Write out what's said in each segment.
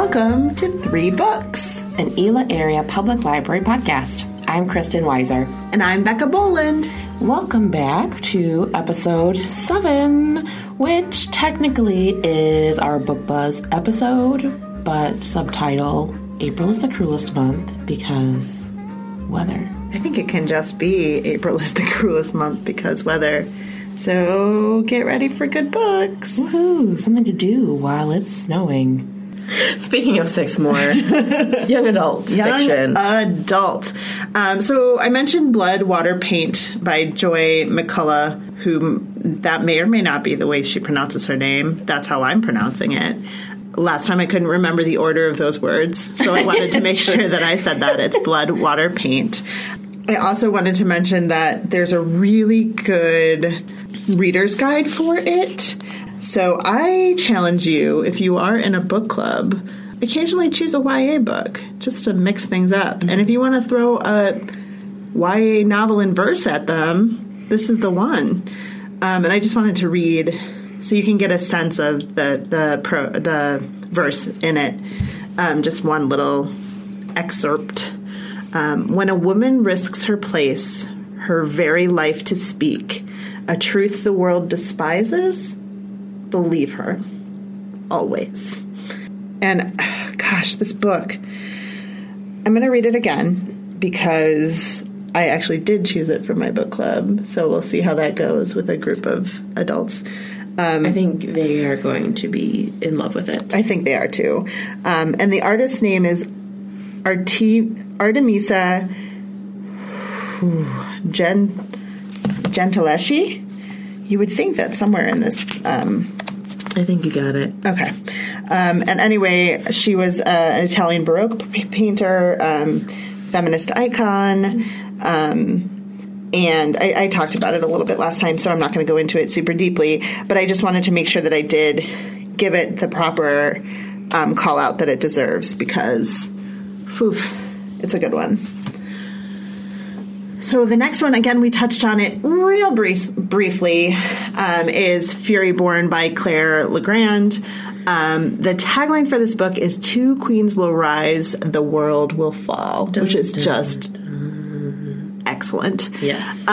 Welcome to Three Books, an Ela Area Public Library podcast. I'm Christen Weiser. and I'm Becca Boland. Welcome back to episode seven, which technically is our Book Buzz episode, but subtitle April is the cruelest month because weather. I think it can just be April is the cruelest month because weather. So get ready for good books. Woohoo! Something to do while it's snowing. Speaking of six more, young adult Young fiction. adult. Um, so I mentioned Blood, Water, Paint by Joy McCullough, who that may or may not be the way she pronounces her name. That's how I'm pronouncing it. Last time I couldn't remember the order of those words, so I wanted to make sure that I said that. It's Blood, Water, Paint. I also wanted to mention that there's a really good reader's guide for it. So I challenge you, if you are in a book club, occasionally choose a YA book just to mix things up. And if you want to throw a YA novel in verse at them, this is the one. Um, and I just wanted to read so you can get a sense of the the pro, the verse in it. Um, just one little excerpt. Um, when a woman risks her place, her very life to speak, a truth the world despises, believe her always. And gosh, this book, I'm going to read it again because I actually did choose it for my book club. So we'll see how that goes with a group of adults. I think they are going to be in love with it. I think they are too. Um, and the artist's name is Arti- Artemisa Gen- Gentileschi. You would think that somewhere in this um, I think you got it. Okay. Um, and anyway, she was uh, an Italian Baroque p- painter, um, feminist icon. Um, and I, I talked about it a little bit last time, so I'm not going to go into it super deeply. But I just wanted to make sure that I did give it the proper um, call out that it deserves because, phew, it's a good one. So the next one, again, we touched on it real brief, briefly, um, is Furyborn by Claire Legrand. Um, the tagline for this book is Two Queens Will Rise, the World Will Fall, which is just excellent. Yes.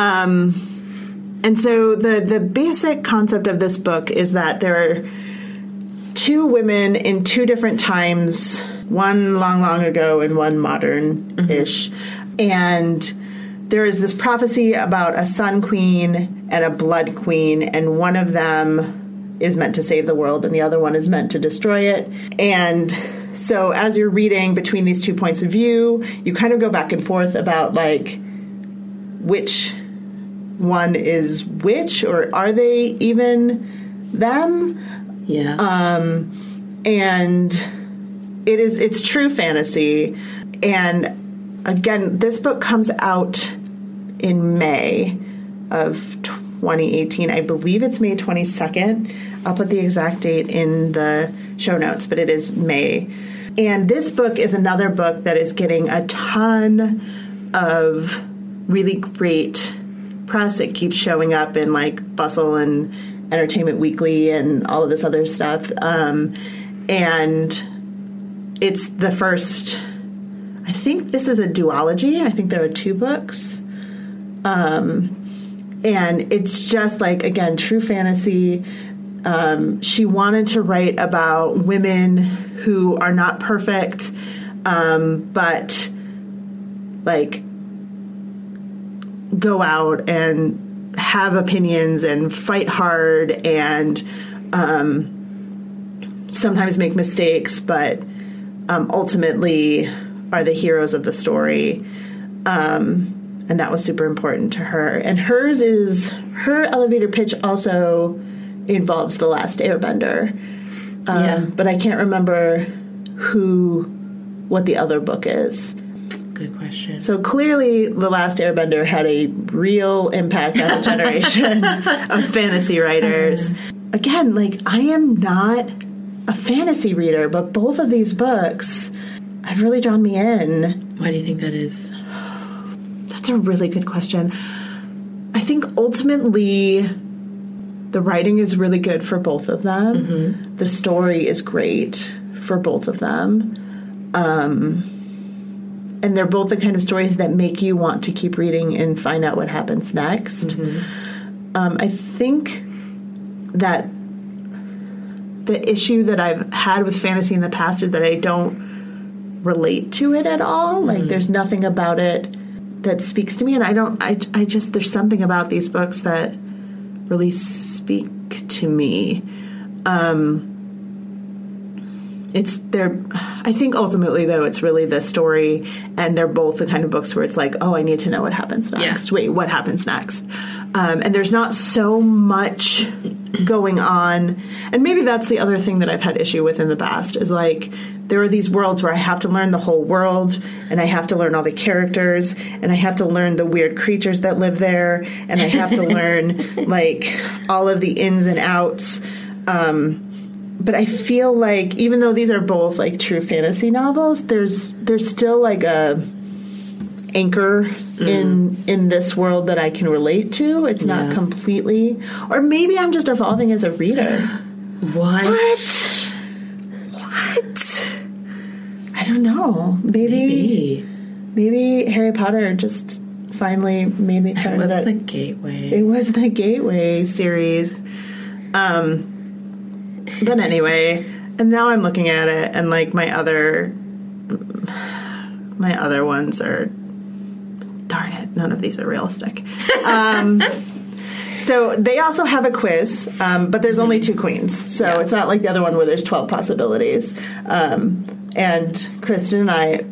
And so the the basic concept of this book is that there are two women in two different times, one long, long ago and one modern ish. And there is this prophecy about a sun queen and a blood queen, and one of them is meant to save the world and the other one is meant to destroy it. And so as you're reading between these two points of view, you kind of go back and forth about like which one is which or are they even them yeah. Um, and it is it's true fantasy and again this book comes out in may of 2018 i believe it's may 22nd i'll put the exact date in the show notes but it is may. And this book is another book that is getting a ton of really great press. It keeps showing up in like bustle and entertainment weekly and all of this other stuff. Um, and it's the first i think this is a duology. I think there are two books um, and it's just like again true fantasy um, she wanted to write about women who are not perfect um, but like go out and have opinions and fight hard and um, sometimes make mistakes, but um, ultimately are the heroes of the story. Um, and that was super important to her. And hers is her elevator pitch also involves the last Airbender. Um, Yeah. But I can't remember who, what the other book is. Good question. So clearly, The Last Airbender had a real impact on a generation of fantasy writers. Again, like, I am not a fantasy reader, but both of these books have really drawn me in. Why do you think that is? That's a really good question. I think ultimately, The writing is really good for both of them. Mm-hmm. The story is great for both of them. Um, and they're both the kind of stories that make you want to keep reading and find out what happens next. Mm-hmm. Um, I think that the issue that I've had with fantasy in the past is that I don't relate to it at all. Like, there's nothing about it that speaks to me, and I don't. I, I just there's something about these books that really speak to me. Um, it's they're. I think ultimately though, it's really the story, and they're both the kind of books where it's like, oh, I need to know what happens next. Wait, what happens next? Um, and there's not so much going on, and maybe that's the other thing that I've had issue with in the past is like there are these worlds where I have to learn the whole world, and I have to learn all the characters, and I have to learn the weird creatures that live there, and I have to learn like all of the ins and outs. Um, but I feel like even though these are both like true fantasy novels, there's there's still like a anchor in in this world that I can relate to. It's not Yeah. completely, or maybe I'm just evolving as a reader. What? What? I don't know. Maybe maybe, Maybe. Harry Potter just finally made me turn to What's that. the gateway? It was the Gateway series. Um, but anyway, and now I'm looking at it, and like my other, my other ones are, darn it, none of these are realistic. Um, so they also have a quiz, um, but there's only two queens, so Yeah. it's not like the other one where there's 12 possibilities. Um, and Christen and I,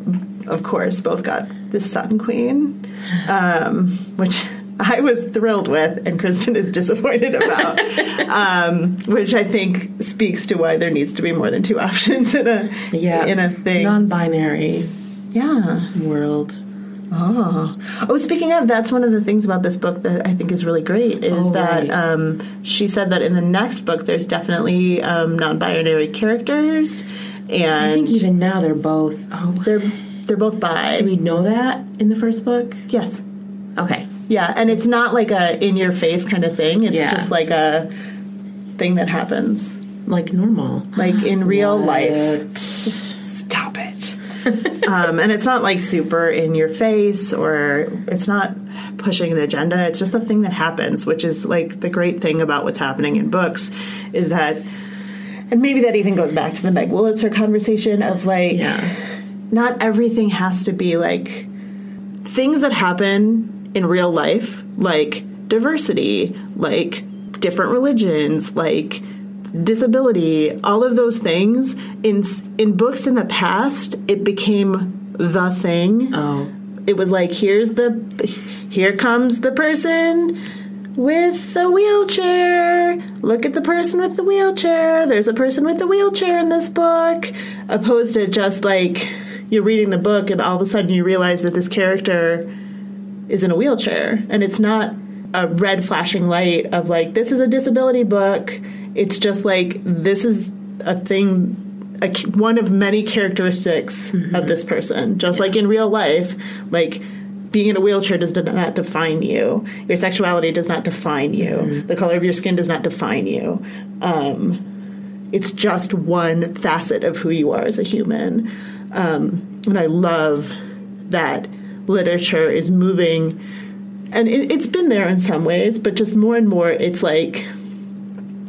of course, both got the Sun Queen, um, which I was thrilled with, and Christen is disappointed about, um, which I think speaks to why there needs to be more than two options in a yeah. in a thing. Non-binary yeah. world. Oh. oh, speaking of, that's one of the things about this book that I think is really great is Oh, that right. um, she said that in the next book there's definitely um, non-binary characters, and I think even now they're both. Oh, they're they're both bi. did we know that in the first book? yes, Okay. yeah, and it's not like a in-your-face kind of thing. It's Yeah. just like a thing that happens, Like normal. like in real life. Stop it. um, and it's not like super in your face or it's not pushing an agenda. It's just a thing that happens, which is like the great thing about what's happening in books is that, and maybe that even goes back to the Meg Wolitzer conversation of like, Yeah. not everything has to be like things that happen in real life, like diversity, like different religions, like disability, all of those things in in books in the past, it became the thing. Oh. It was like here's the here comes the person with the wheelchair. Look at the person with the wheelchair. There's a person with the wheelchair in this book. Opposed to just like you're reading the book and all of a sudden you realize that this character is in a wheelchair and it's not a red flashing light of like this is a disability book. It's just like this is a thing a, one of many characteristics of mm-hmm. this person. Just like in real life, like being in a wheelchair does not define you. Your sexuality does not define you. The color of your skin does not define you. Um, it's just one facet of who you are as a human. Um, and I love that literature is moving, and it, it's been there in some ways, but just more and more, it's like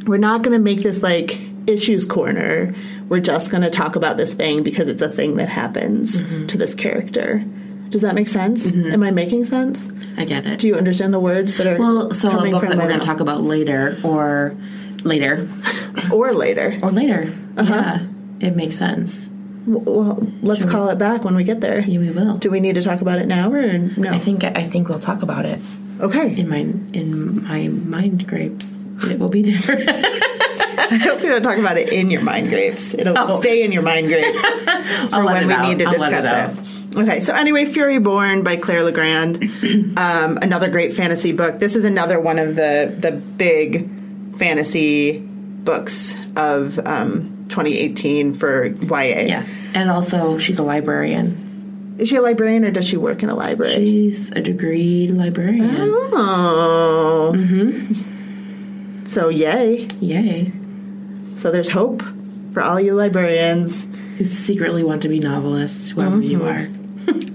we're not going to make this like issues corner. We're just going to talk about this thing because it's a thing that happens to this character. Does that make sense? Am I making sense? I get it. Do you understand the words that are well, so a book from that we're going to talk about later, or later, or later? or later. Uh-huh. Yeah, it makes sense. Well, let's call it back when we get there. Yeah, we will. Do we need to talk about it now or no? I think I think we'll talk about it okay. in my in my mind grapes. It will be there. I hope we don't talk about it in your mind grapes. It'll Oh. stay in your mind grapes for when we out. need to I'll it discuss out. it. Okay, so anyway, Furyborn by Claire Legrand, um, another great fantasy book. This is another one of the the big fantasy books of um, 2018 for YA. yeah, and also she's a librarian. Is she a librarian or does she work in a library? She's a degree librarian. oh. So yay! Yay. So there's hope for all you librarians. Who secretly want to be novelists, whoever you are.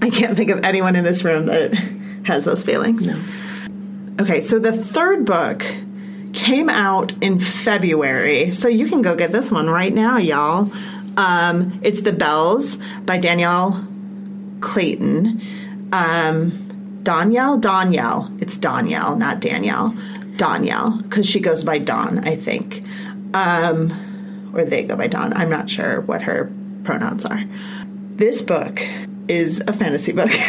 I can't think of anyone in this room that has those feelings. No. Okay, so the third book came out in February, so you can go get this one right now, y'all. Um, it's The Belles by Danielle Clayton. Um, Danielle? Danielle. It's Danielle, not Danielle. Danielle, because she goes by Dawn, I think. Um, or they go by Dawn. I'm not sure what her pronouns are. This book is a fantasy book.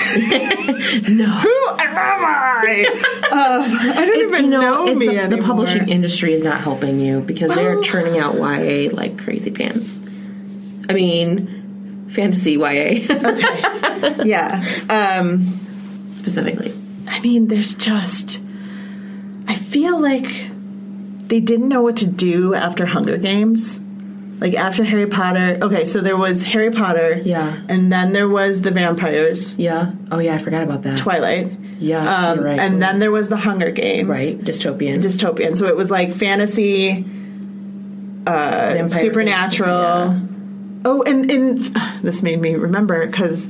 No. Who am I? Um, I don't even know, it's me the, the publishing industry is not helping you because they're churning out YA like crazy pants. I mean, fantasy YA okay. yeah. Um, specifically. I mean, there's just. I feel like they didn't know what to do after Hunger Games. Like after Harry Potter. Okay, so there was Harry Potter. Yeah. And then there was the vampires, Yeah. Oh yeah, I forgot about that. Twilight. Yeah, Um, right. And then there was the Hunger Games. right, dystopian. Dystopian. So it was like fantasy, Vampire supernatural. fantasy, Oh, and, and this made me remember because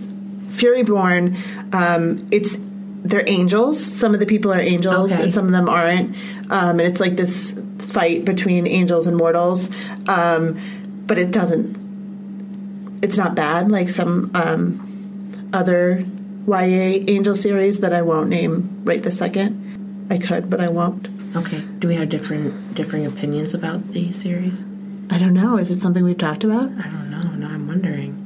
Furyborn, um, it's they're angels. Some of the people are angels, Okay. and some of them aren't. Um, and it's like this fight between angels and mortals. Um, but it doesn't. It's not bad like some um, other YA angel series that I won't name right this second. I could, but I won't. Okay. Do we have different differing opinions about the series? I don't know. Is it something we've talked about? I don't know. No, I'm wondering.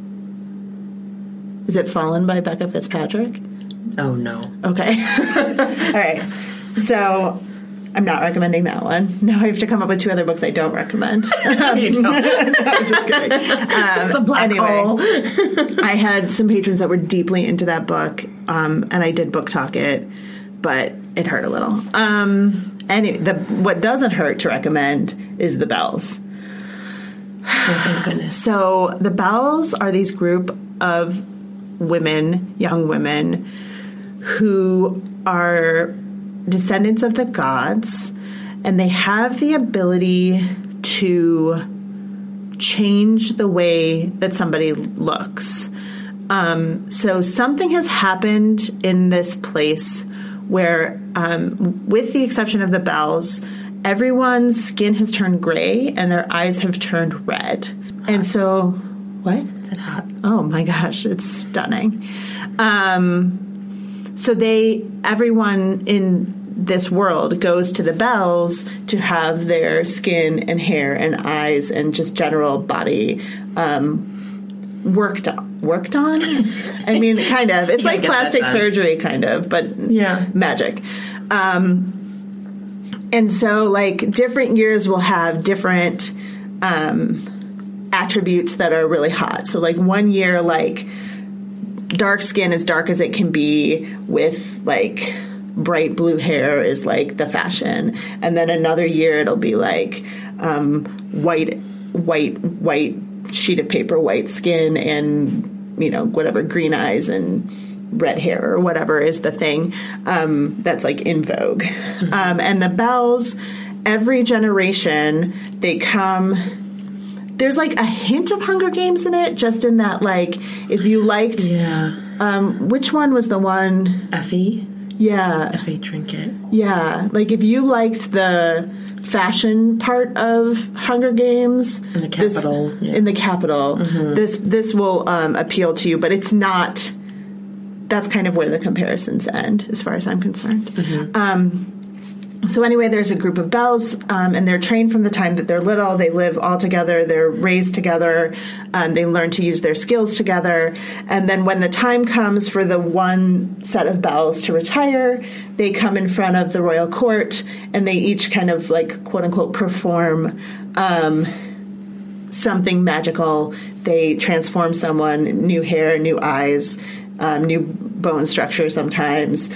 Is it Fallen by Becca Fitzpatrick? Oh no. Okay. All right. So I'm not recommending that one. Now I have to come up with two other books I don't recommend. You don't. no, I'm just kidding. Um, the black anyway, hole. I had some patrons that were deeply into that book, um, and I did book talk it, but it hurt a little. Um, anyway, the what doesn't hurt to recommend is the Belles. Oh, thank goodness. So the Belles are these group of women, young women, who are descendants of the gods, and they have the ability to change the way that somebody looks. Um, so something has happened in this place where, um, with the exception of the Belles, everyone's skin has turned gray and their eyes have turned red. And so, what? Is it hot? Oh my gosh, it's stunning. Um, so they, everyone in this world goes to the Belles to have their skin and hair and eyes and just general body um, worked on. Worked on? I mean, kind of. It's like plastic surgery, kind of, but Yeah. magic. Um, and so, like, different years will have different um, attributes that are really hot. So, like, one year, like, dark skin as dark as it can be with, like, bright blue hair is like the fashion. And then another year, it'll be like um, white, white, white sheet of paper, white skin, and, you know, whatever, green eyes and red hair or whatever is the thing um, that's like in vogue. Um, and the Belles, every generation, they come. There's like a hint of Hunger Games in it, just in that, like, if you liked, Yeah. um, which one was the one? Effie. Yeah, Effie trinket. yeah. Like, if you liked the fashion part of Hunger Games In the this- capital, yeah. in the capital, this this will um, appeal to you, but it's not. That's kind of where the comparisons end, as far as I'm concerned. Um, so anyway, there's a group of Belles, um, and they're trained from the time that they're little. They live all together. They're raised together. Um, they learn to use their skills together. And then when the time comes for the one set of Belles to retire, they come in front of the royal court, and they each kind of like quote unquote perform. Um, something magical. They transform someone, new hair, new eyes, um, new bone structure sometimes.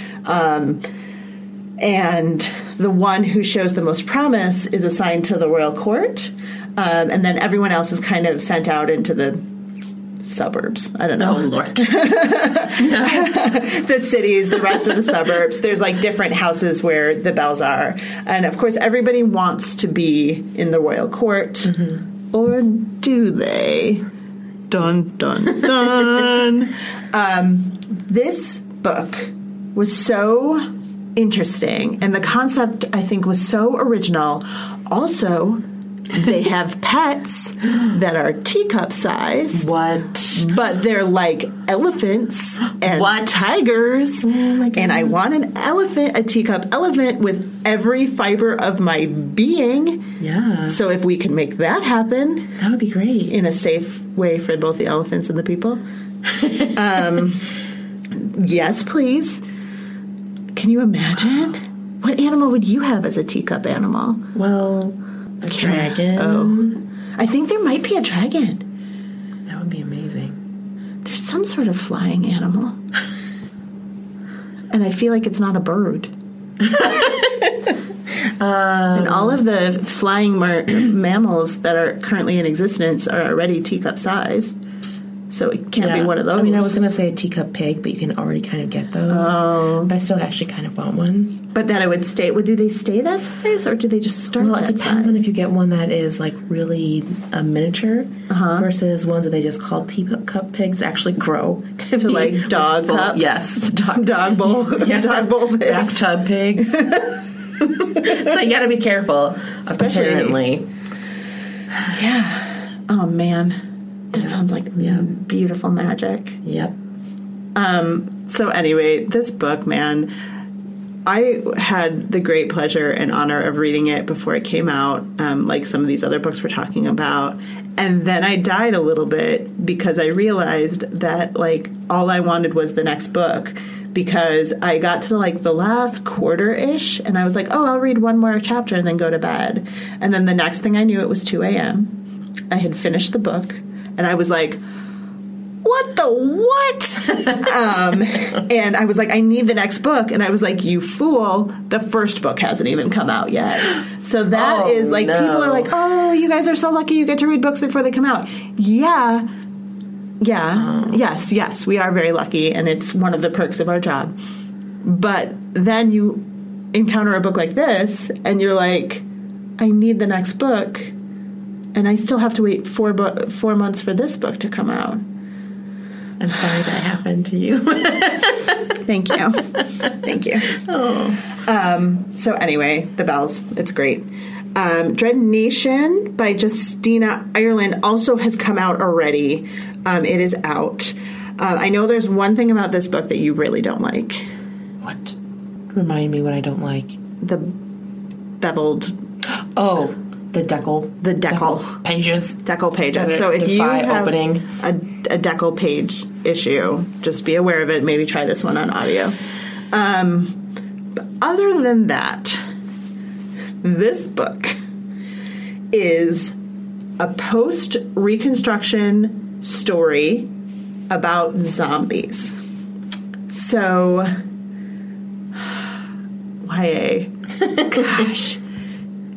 And the one who shows the most promise is assigned to the royal court. Um, and then everyone else is kind of sent out into the suburbs. I don't know. Oh Lord. the cities, the rest of the suburbs. There's like different houses where the Belles are. And of course, everybody wants to be in the royal court. Or do they? Dun, dun, dun. um, this book was so interesting, and the concept, I think, was so original. Also, they have pets that are teacup size what? but they're like elephants and What? Oh tigers. and I want an elephant, a teacup elephant with every fiber of my being. Yeah. So if we can make that happen That would be great. in a safe way for both the elephants and the people. um, yes, please. Can you imagine? What animal would you have as a teacup animal? Well, a dragon. Oh. I think there might be a dragon. That would be amazing. There's some sort of flying animal. and I feel like it's not a bird. Um. and all of the flying mar- mammals that are currently in existence are already teacup sized. So it can't be one of those. I mean, I was going to say a teacup pig, but you can already kind of get those. Oh. But I still actually kind of want one. but then it would stay. Well, do they stay that size or do they just start Well, it depends size? on if you get one that is like really a miniature Uh-huh. versus ones that they just call teacup pigs actually grow to, To, like, dog full- cup? Yes, dog, dog bowl, yeah, dog bowl pigs. bathtub pigs. so you got to be careful. Especially- apparently. Yeah. Oh man, that sounds like Yeah. beautiful magic. Yep. So anyway, this book, man, I had the great pleasure and honor of reading it before it came out, um, like some of these other books we're talking about. And then I died a little bit because I realized that like all I wanted was the next book because I got to like the last quarter ish and I was like, oh, I'll read one more chapter and then go to bed. And then the next thing I knew, it was 2 a.m. I had finished the book and I was like, what the what? um, and I was like, I need the next book. And I was like, you fool, the first book hasn't even come out yet. So that Oh, is like, no. people are like, oh, you guys are so lucky you get to read books before they come out. Yeah. Yeah. Oh. Yes, yes, we are very lucky. And it's one of the perks of our job. But then you encounter a book like this and you're like, I need the next book. And I still have to wait four, bu- four months for this book to come out. I'm sorry that happened to you. Thank you. Thank you. Um, so anyway, the Belles. It's great. Um, Dread Nation by Justina Ireland also has come out already. Um, it is out. Uh, I know there's one thing about this book that you really don't like: what? Remind me what I don't like. the beveled, Oh, the deckle. the deckle, pages. deckle pages. So if you have opening? a, a deckle page issue, just be aware of it. Maybe try this one on audio. Um, but other than that, this book is a post Reconstruction story about zombies. So, YA. Gosh.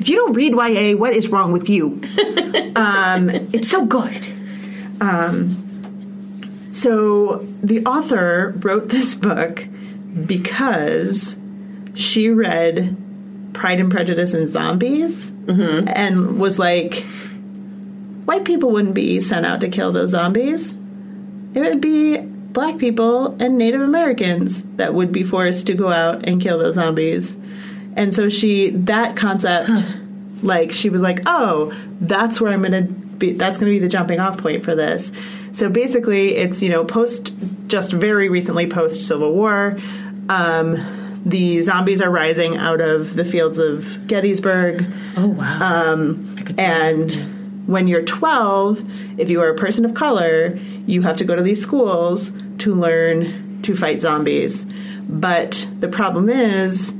If you don't read YA, what is wrong with you? Um, it's so good. Um, so, the author wrote this book because she read Pride and Prejudice and Zombies and was like, white people wouldn't be sent out to kill those zombies. It would be black people and Native Americans that would be forced to go out and kill those zombies. And so she, that concept, like, she was like, oh, that's where I'm going to be, that's going to be the jumping off point for this. So basically, it's, you know, post, just very recently post Civil War. Um, the zombies are rising out of the fields of Gettysburg. Oh wow. Um, And when you're 12, if you are a person of color, you have to go to these schools to learn to fight zombies. But the problem is,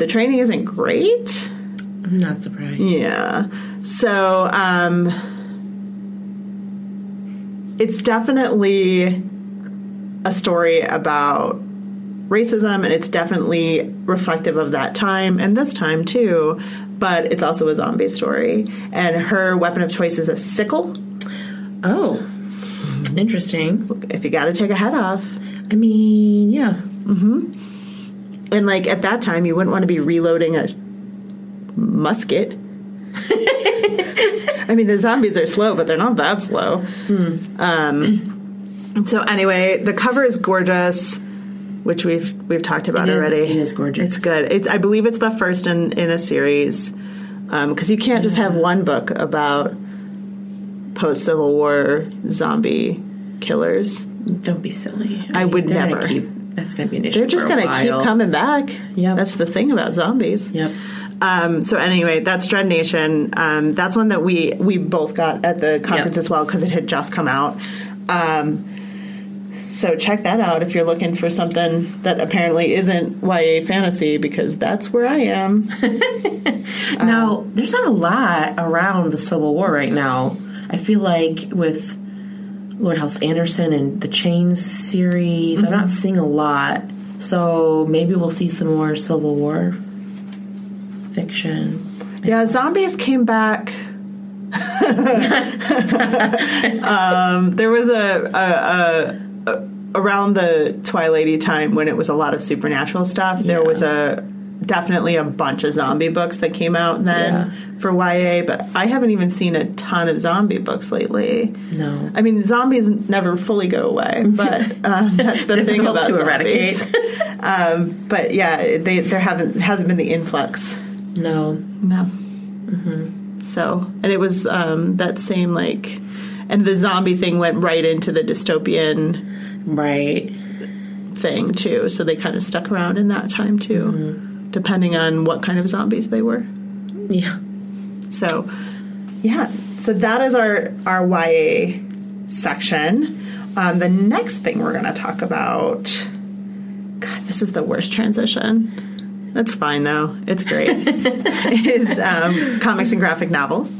the training isn't great. I'm not surprised. Yeah. So, um, it's definitely a story about racism and it's definitely reflective of that time and this time too but it's also a zombie story and her weapon of choice is a sickle Oh, Interesting. If you got to take a head off, I mean, yeah. And like at that time, you wouldn't want to be reloading a musket. I mean, the zombies are slow, but they're not that slow. Um, so anyway, the cover is gorgeous, which we've we've talked about It is- already. it is gorgeous. It's good. It's I believe it's the first in in a series because you can't just have one book about post Civil War zombie killers. Don't be silly. I would they're gonna never. Keep, that's going to be an issue. They're just going to keep coming back. Yeah, That's the thing about zombies. Yep. Um, so anyway, that's Dread Nation. Um, that's one that we we both got at the conference Yep. as well because it had just come out. Um, so check that out if you're looking for something that apparently isn't YA fantasy because that's where I am. Now, there's not a lot around the Civil War right now. I feel like with Laurie Halse Anderson and the Chains series, I'm not seeing a lot. So maybe we'll see some more Civil War fiction. Yeah, zombies came back. um, there was a, a, a, a around the Twilighty time when it was a lot of supernatural stuff. There was a definitely a bunch of zombie books that came out then Yeah. for YA, but I haven't even seen a ton of zombie books lately. No. I mean, zombies never fully go away, but um, that's the thing about to zombies. eradicate. um, but yeah, they, there haven't hasn't been the influx. No. No. So, and it was um, that same like, and the zombie thing went right into the dystopian Right. thing too. So they kind of stuck around in that time too, depending on what kind of zombies they were. Yeah. So, yeah. So that is our our YA section. Um, the next thing we're going to talk about. God, this is the worst transition. That's fine though. It's great. is um, comics and graphic novels.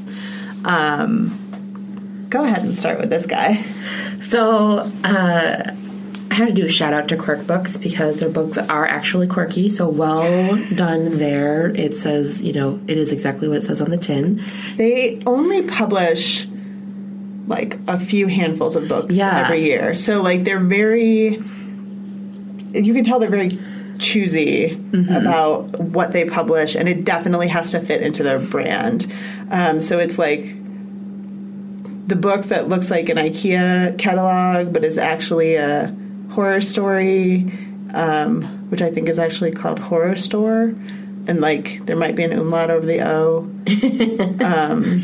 Um, go ahead and start with this guy. So, uh, I had to do a shout out to Quirk Books because their books are actually quirky. So well done there. It says, you know, it is exactly what it says on the tin. They only publish like a few handfuls of books Yeah. every year. So like they're very you can tell they're very choosy about what they publish and it definitely has to fit into their brand. Um, so it's like the book that looks like an IKEA catalog but is actually a horror story um, which I think is actually called Horrorstör and like there might be an umlaut over the O. um,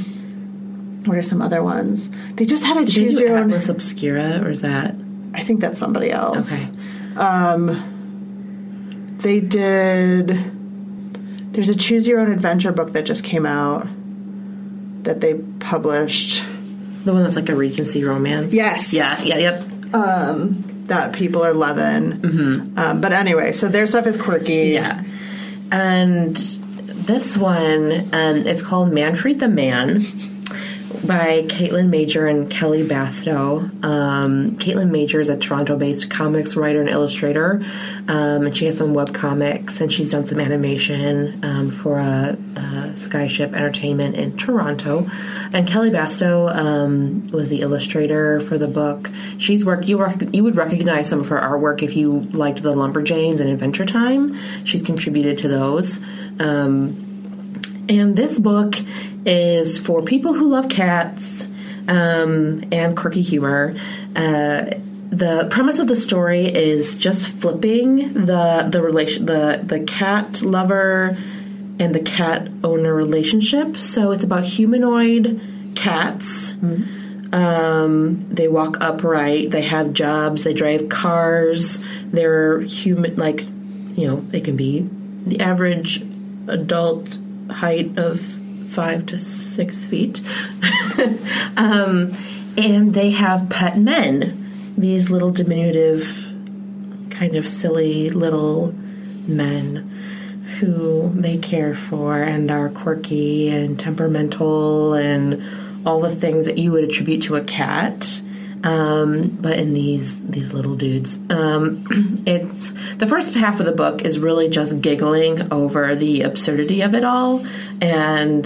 What are some other ones? They just had a Did choose your own. Atlas Obscura, or is that I think that's somebody else. okay? They did. There's a choose your own adventure book that just came out that they published. The one that's like a Regency romance. Yes. Yeah. Yeah. Yep. That people are loving. Um, but anyway, so their stuff is quirky. Yeah. And this one, um, it's called Manfried the Man by Caitlin Major and Kelly Bastow. Um, Caitlin Major is a Toronto based comics writer and illustrator. Um, and she has some web comics and she's done some animation um, for a, a Skyship Entertainment in Toronto. And Kelly Bastow um, was the illustrator for the book. She's worked, you, rec- you would recognize some of her artwork if you liked the Lumberjanes and Adventure Time. She's contributed to those. Um, and this book is for people who love cats um, and quirky humor. Uh, the premise of the story is just flipping the the relation the the cat lover and the cat owner relationship. So it's about humanoid cats. Um, they walk upright. They have jobs. They drive cars. They're human, like you know, they can be the average adult height of five to six feet. um, and they have pet men, these little diminutive, kind of silly little men who they care for and are quirky and temperamental and all the things that you would attribute to a cat. Um, but in these these little dudes, um, it's the first half of the book is really just giggling over the absurdity of it all, and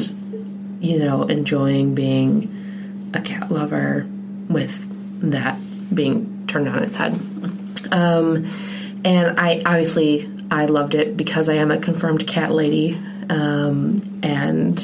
you know enjoying being a cat lover with that being turned on its head. Um, and I obviously I loved it because I am a confirmed cat lady, um, and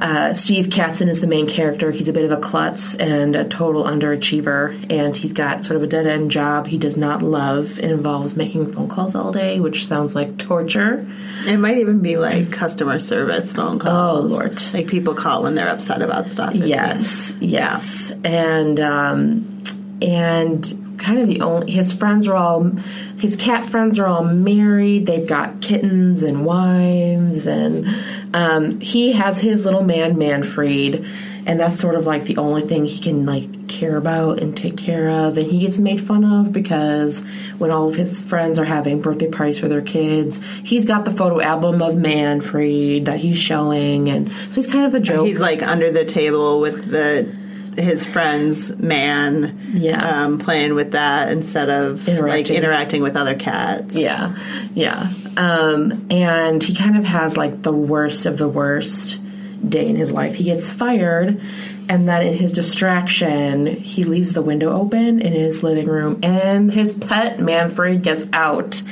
uh, Steve Katzen is the main character. He's a bit of a klutz and a total underachiever, and he's got sort of a dead end job he does not love. It involves making phone calls all day, which sounds like torture. It might even be like customer service phone calls. Oh, Lord. Like people call when they're upset about stuff. it seems. Yes, yes, and um, and kind of the only his friends are all his cat friends are all married. They've got kittens and wives, and um, he has his little man Manfried, and that's sort of like the only thing he can like care about and take care of. And he gets made fun of because when all of his friends are having birthday parties for their kids, he's got the photo album of Manfried that he's showing, and so he's kind of a joke. He's like under the table with the his friend's man, Yeah. um, playing with that instead of like Interacting. interacting with other cats. Yeah, yeah. Um, and he kind of has like the worst of the worst day in his life. He gets fired, and then in his distraction, he leaves the window open in his living room, and his pet Manfried gets out,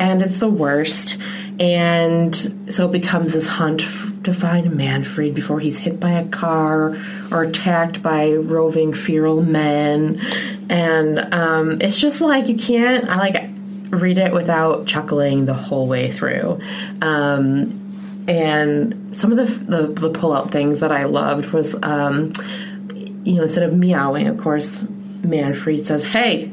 and it's the worst. And so it becomes this hunt f- to find Manfried before he's hit by a car or attacked by roving feral men. And um, it's just like you can't. I like read it without chuckling the whole way through. Um, and some of the, the, the pull out things that I loved was, um, you know, instead of meowing, of course, Manfried says, hey,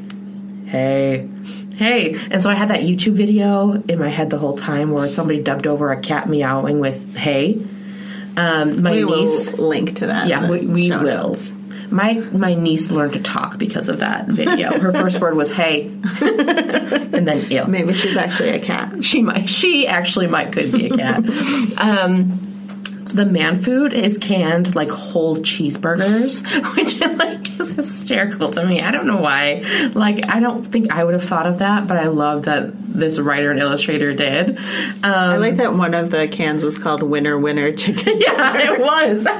hey, hey. And so I had that YouTube video in my head the whole time where somebody dubbed over a cat meowing with hey. Um, my We niece. will link to that. Yeah, we, we will. notes. My my niece learned to talk because of that video. Her first word was "hey," and then "ew." Maybe she's actually a cat. She might. She actually might could be a cat. um, the man food is canned like whole cheeseburgers, which like is hysterical to me. I don't know why. Like I don't think I would have thought of that, but I love that this writer and illustrator did. Um, I like that one of the cans was called Winner Winner Chicken. yeah, it was.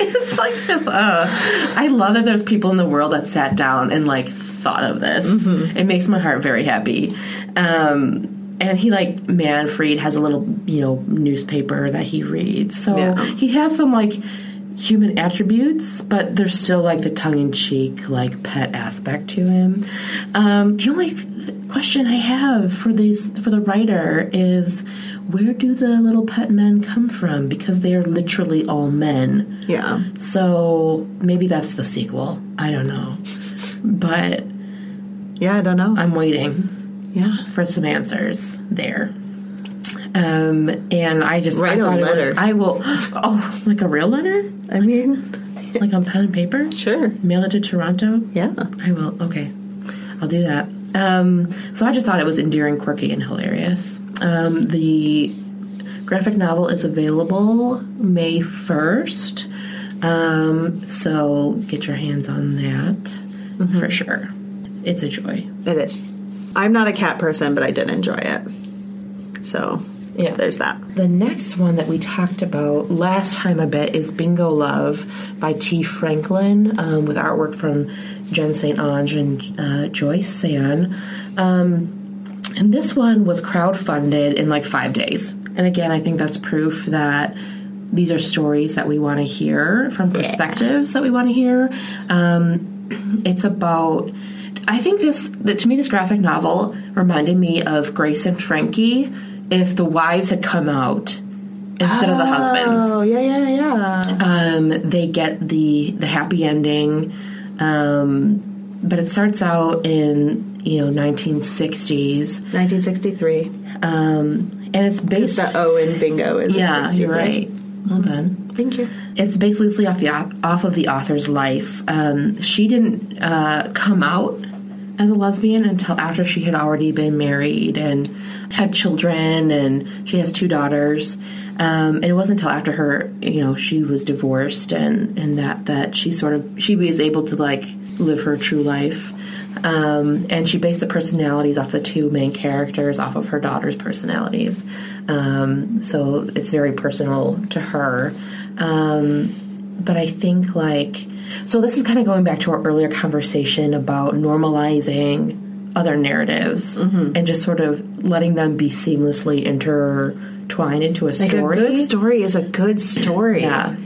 it's like just uh I love that there's people in the world that sat down and like thought of this. It makes my heart very happy. Um and he like Manfried has a little, you know, newspaper that he reads. So Yeah. he has some like human attributes, but there's still like the tongue in cheek, like pet aspect to him. Um, the only question I have for these for the writer is where do the little pet men come from? Because they are literally all men. Yeah. So maybe that's the sequel. I don't know. But Yeah, I don't know. I'm waiting yeah. for some answers there. Um, and I just Write I a it was- letter. I will. Oh, like a real letter, I mean, like on pen and paper. sure. Mail it to Toronto. Yeah. I will. Okay, I'll do that. Um, so I just thought it was endearing, quirky, and hilarious. Um, the graphic novel is available May first, um, so get your hands on that for sure. It's a joy. It is. I'm not a cat person, but I did enjoy it. So, Yeah. there's that. The next one that we talked about last time a bit is Bingo Love by Tee Franklin um, with artwork from Jenn St-Onge and uh, Joy San. Um, and this one was crowdfunded in like five days. And again, I think that's proof that these are stories that we want to hear from perspectives that we want to hear. Um, it's about. I think this, that to me, this graphic novel reminded me of Grace and Frankie if the wives had come out instead of the husbands. Oh, yeah, yeah, yeah. Um, they get the the happy ending, um, but it starts out in you know 1960s, 1963. um, and it's based. The O in bingo is yeah, you're right. Well done. Thank you. It's basically loosely off the off of the author's life. Um, she didn't uh, come out as a lesbian until after she had already been married and had children, and she has two daughters. Um, and it wasn't until after her, you know, she was divorced and and that that she sort of she was able to like live her true life. Um, and she based the personalities off the two main characters off of her daughter's personalities. Um, so it's very personal to her. Um, but I think like so this is kind of going back to our earlier conversation about normalizing other narratives and just sort of letting them be seamlessly intertwined into a Like story. a good story is a good story. Yeah.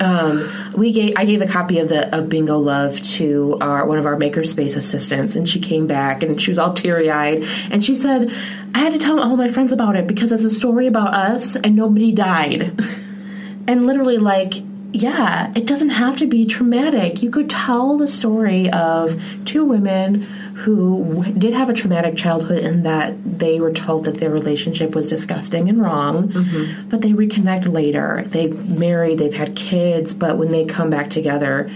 Um, we gave I gave a copy of the of Bingo Love to our one of our makerspace assistants, and she came back and she was all teary eyed, and she said, "I had to tell all my friends about it because it's a story about us, and nobody died." and literally, like, yeah, it doesn't have to be traumatic. You could tell the story of two women who w- did have a traumatic childhood in that they were told that their relationship was disgusting and wrong, but they reconnect later. They've married, they've had kids, but when they come back together,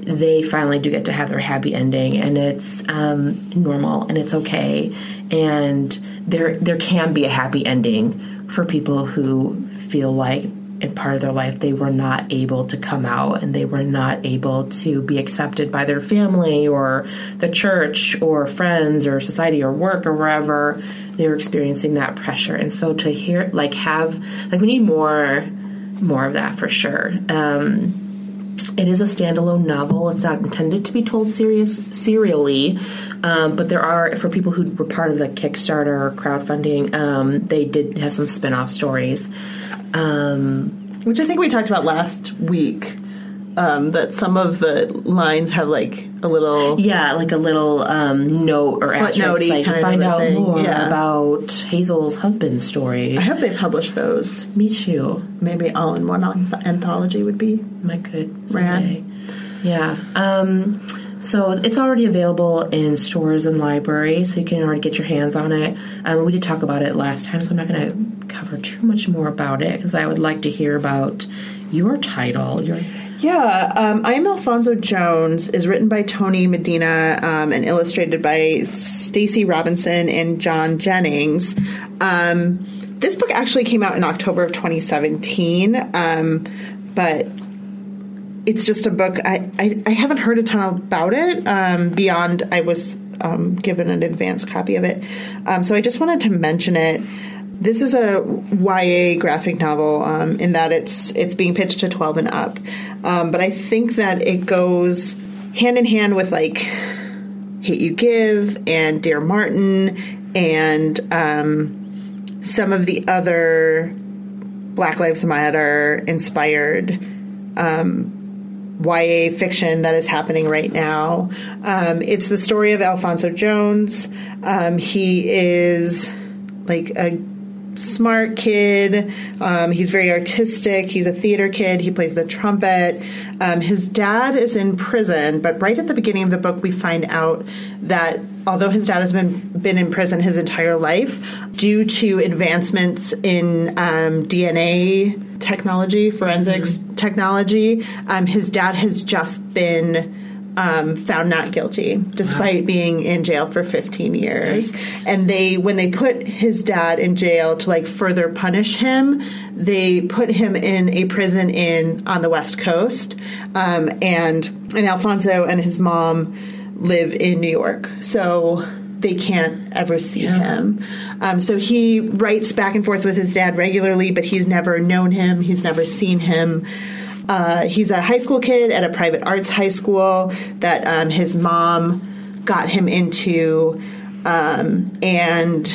they finally do get to have their happy ending, and it's um, normal and it's okay. And there, there can be a happy ending for people who feel like in part of their life they were not able to come out and they were not able to be accepted by their family or the church or friends or society or work or wherever they were experiencing that pressure and so to hear like have like we need more more of that for sure um it is a standalone novel. It's not intended to be told serious serially, um, but there are for people who were part of the Kickstarter or crowdfunding. Um, they did have some spin-off stories. Um, Which I think we talked about last week. Um, that some of the lines have like a little yeah, like a little um, note or asterisk, like kind find out thing, more yeah. about Hazel's husband's story. I hope they publish those. Me too. Maybe all in one anth- anthology would be. I could Rad. Yeah. Um, so it's already available in stores and libraries, so you can already get your hands on it. Um, we did talk about it last time, so I'm not going to cover too much more about it because I would like to hear about your title. Your Yeah, um, I am Alfonso Jones is written by Tony Medina um, and illustrated by Stacey Robinson and John Jennings. Um, this book actually came out in October of 2017, um, but it's just a book. I, I, I haven't heard a ton about it um, beyond I was um, given an advanced copy of it. Um, so I just wanted to mention it. This is a YA graphic novel um, in that it's it's being pitched to 12 and up. Um, but I think that it goes hand in hand with like Hate You Give and Dear Martin and um, some of the other Black Lives Matter inspired YA fiction that is happening right now. Um, it's the story of Alfonso Jones. Um, he is like a smart kid. Um, he's very artistic. He's a theater kid. He plays the trumpet. Um, his dad is in prison, but right at the beginning of the book, we find out that although his dad has been been in prison his entire life, due to advancements in um, DNA technology, forensics technology, um, his dad has just been um, found not guilty, despite being in jail for 15 years. Yikes. And they, when they put his dad in jail to like further punish him, they put him in a prison in on the West Coast, um, and and Alfonso and his mom live in New York, so they can't ever see him. Um, so he writes back and forth with his dad regularly, but he's never known him. He's never seen him. Uh, he's a high school kid at a private arts high school that um, his mom got him into, um, and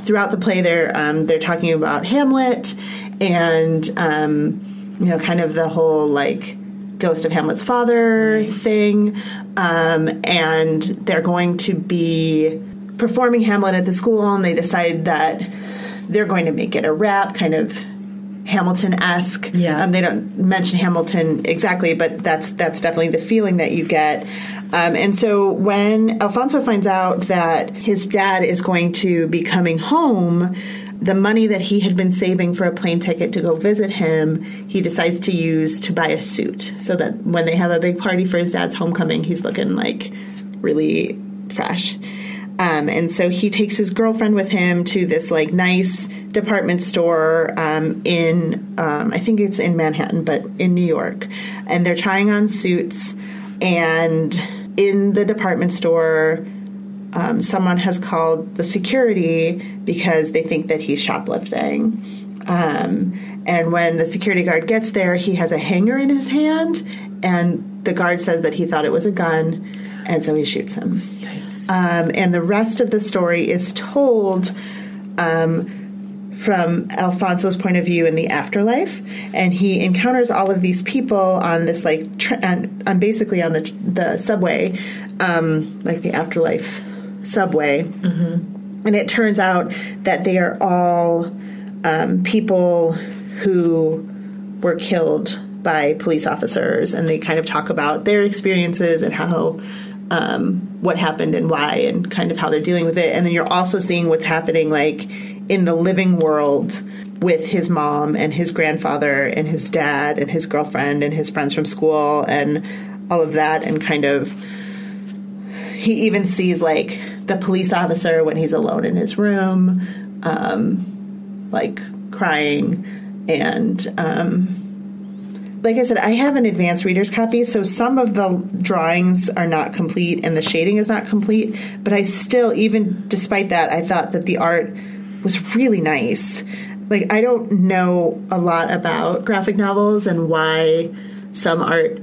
throughout the play, they're um, they're talking about Hamlet and um, you know, kind of the whole like ghost of Hamlet's father thing, um, and they're going to be performing Hamlet at the school, and they decide that they're going to make it a rap kind of Hamilton esque. Yeah. Um, they don't mention Hamilton exactly, but that's that's definitely the feeling that you get. Um, and so when Alfonso finds out that his dad is going to be coming home, the money that he had been saving for a plane ticket to go visit him, he decides to use to buy a suit so that when they have a big party for his dad's homecoming, he's looking like really fresh. Um, and so he takes his girlfriend with him to this like nice department store um, in um, I think it's in Manhattan, but in New York, and they're trying on suits. And in the department store, um, someone has called the security because they think that he's shoplifting. Um, And when the security guard gets there, he has a hanger in his hand, and the guard says that he thought it was a gun, and so he shoots him. Um, and the rest of the story is told um, from Alfonso's point of view in the afterlife, and he encounters all of these people on this like tr- on, on basically on the the subway, um, like the afterlife subway, and it turns out that they are all um, people who were killed by police officers, and they kind of talk about their experiences and how um, what happened and why, and kind of how they're dealing with it. And then you're also seeing what's happening, like in the living world with his mom and his grandfather and his dad and his girlfriend and his friends from school and all of that, and kind of he even sees like the police officer when he's alone in his room, um, like crying, and um, like I said, I have an advanced reader's copy, so some of the drawings are not complete and the shading is not complete. But I still, even despite that, I thought that the art was really nice. Like I don't know a lot about graphic novels and why some art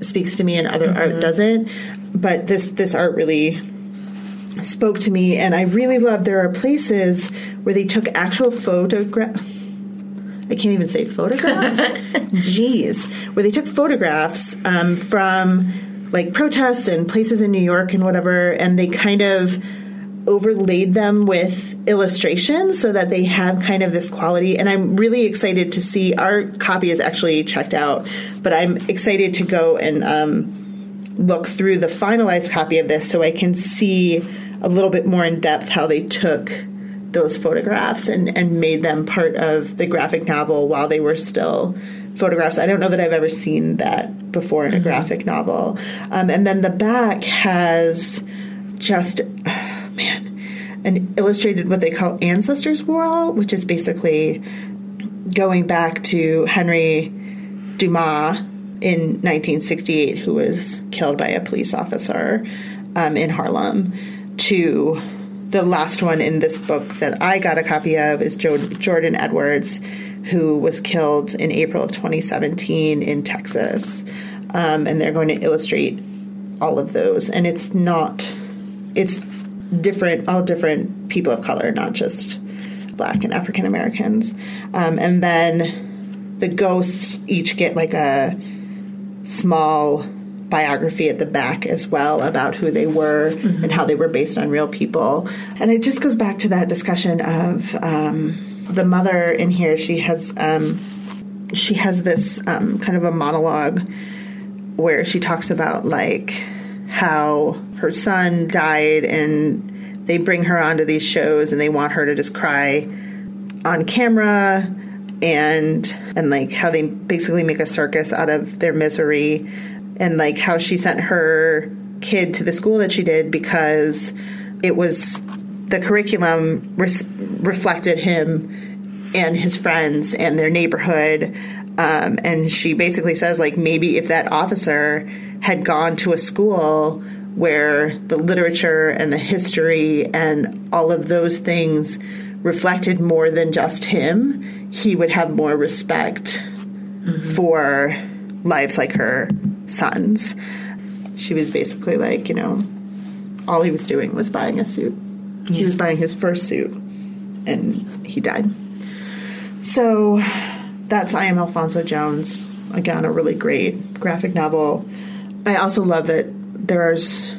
speaks to me and other art mm-hmm. doesn't. But this this art really spoke to me, and I really love. There are places where they took actual photograph. I can't even say photographs. Jeez, where they took photographs um, from like protests and places in New York and whatever, and they kind of overlaid them with illustrations so that they have kind of this quality. And I'm really excited to see our copy is actually checked out, but I'm excited to go and um, look through the finalized copy of this so I can see a little bit more in depth how they took those photographs and, and made them part of the graphic novel while they were still photographs. I don't know that I've ever seen that before in a graphic novel. Um, and then the back has just, man, an illustrated what they call ancestors wall, which is basically going back to Henry Dumas in 1968, who was killed by a police officer um, in Harlem, to the last one in this book that I got a copy of is jo- Jordan Edwards, who was killed in April of 2017 in Texas. Um, and they're going to illustrate all of those. And it's not, it's different, all different people of color, not just black and African Americans. Um, and then the ghosts each get like a small biography at the back as well about who they were and how they were based on real people. And it just goes back to that discussion of um, the mother in here. She has um, she has this um, kind of a monologue where she talks about like how her son died and they bring her onto these shows and they want her to just cry on camera and and like how they basically make a circus out of their misery and like how she sent her kid to the school that she did because it was the curriculum res- reflected him and his friends and their neighborhood um, and she basically says like maybe if that officer had gone to a school where the literature and the history and all of those things reflected more than just him he would have more respect for lives like her sons. She was basically like, you know, all he was doing was buying a suit. He was buying his first suit and he died. So that's I Am Alfonso Jones. Again, a really great graphic novel. I also love that there's